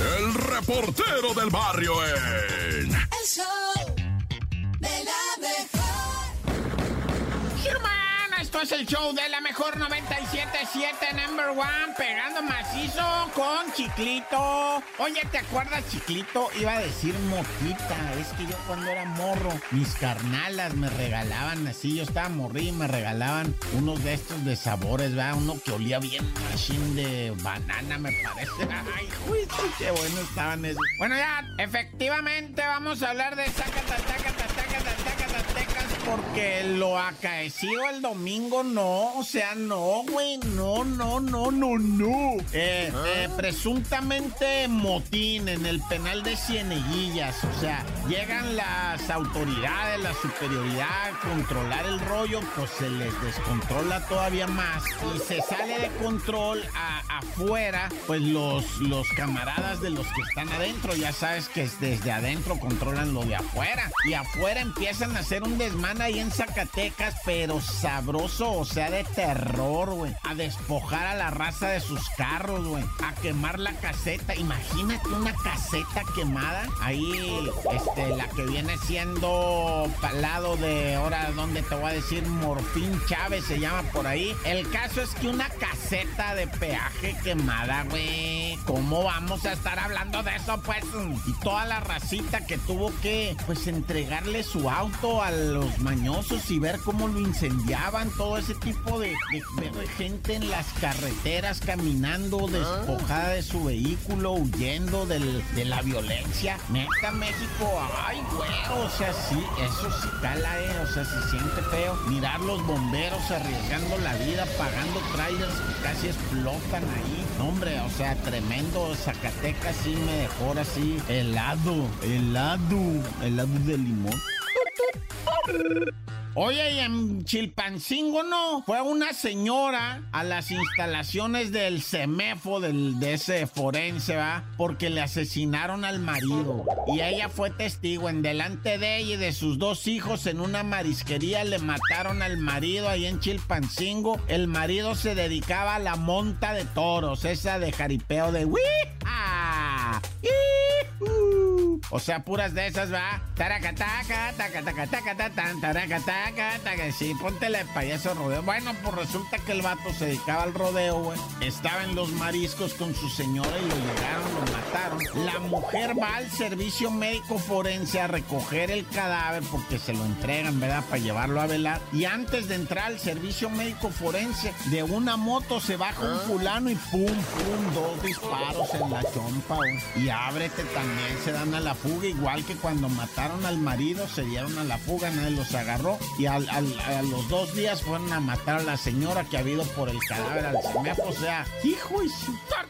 el reportero del barrio en... El show de la mejor. Hermano, esto es el show de la mejor 97.7 number one, pegando macizo con Chiclito. Oye, ¿te acuerdas, Chiclito? Iba a decir motita. Es que yo cuando era morro, mis carnalas me regalaban así. Yo estaba morrido y me regalaban unos de estos de sabores, ¿verdad? Uno que olía bien machine de banana, me parece. Ay, juicio, qué bueno estaban esos. Bueno, ya, efectivamente vamos a hablar de Zacata, porque lo acaecido el domingo no, o sea, no, güey, no, no, no, no, no. Eh, eh, presuntamente motín en el penal de Cieneguillas, o sea, llegan las autoridades, la superioridad a controlar el rollo, pues se les descontrola todavía más y se sale de control a- afuera, pues los, los camaradas de los que están adentro, ya sabes que es desde adentro controlan lo de afuera y afuera empiezan a hacer un desmán ahí en Zacatecas, pero sabroso, o sea, de terror, güey, a despojar a la raza de sus carros, güey, a quemar la caseta, imagínate una caseta quemada, ahí, este, la que viene siendo al lado de, ahora, ¿dónde te voy a decir? Morfín Chávez se llama por ahí. El caso es que una caseta de peaje quemada, güey. ¿Cómo vamos a estar hablando de eso, pues? Y toda la racita que tuvo que, pues, entregarle su auto a los mañosos y ver cómo lo incendiaban. Todo ese tipo de, de- de gente en las carreteras caminando despojada de su vehículo, huyendo del- de la violencia. Neta, México, ay, güey, o sea, sí, eso sí cala, eh, o sea, se siente feo. Mirar los bomberos arriesgando la vida, pagando trailers que casi explotan ahí. No, hombre, o sea, tremendo. Zacatecas sí me dejó ahora sí helado, helado, helado de limón. Oye, en Chilpancingo no, fue una señora a las instalaciones del CEMEFO, del, de ese forense, ¿va? Porque le asesinaron al marido. Y ella fue testigo, en delante de ella y de sus dos hijos en una marisquería le mataron al marido ahí en Chilpancingo. El marido se dedicaba a la monta de toros, esa de jaripeo de ¡Wii! ¡Ah! O sea, puras de esas, va. Taracataca, tacatacataca, tan, taracataca, taca. Sí, póntele payaso rodeo. Bueno, pues resulta que el vato se dedicaba al rodeo, güey. Estaba en los mariscos con su señora y lo llegaron, lo mataron. La mujer va al servicio médico forense a recoger el cadáver porque se lo entregan, ¿verdad? Para llevarlo a velar. Y antes de entrar al servicio médico forense, de una moto se baja un fulano y pum, pum, dos disparos en la chompa, güey. Y ábrete también, se dan a la fuga, igual que cuando mataron al marido, se dieron a la fuga, nadie los agarró. Y al- al- a los dos días fueron a matar a la señora que ha habido por el cadáver al CEMEFO. O sea, hijo y su... ¡Corta!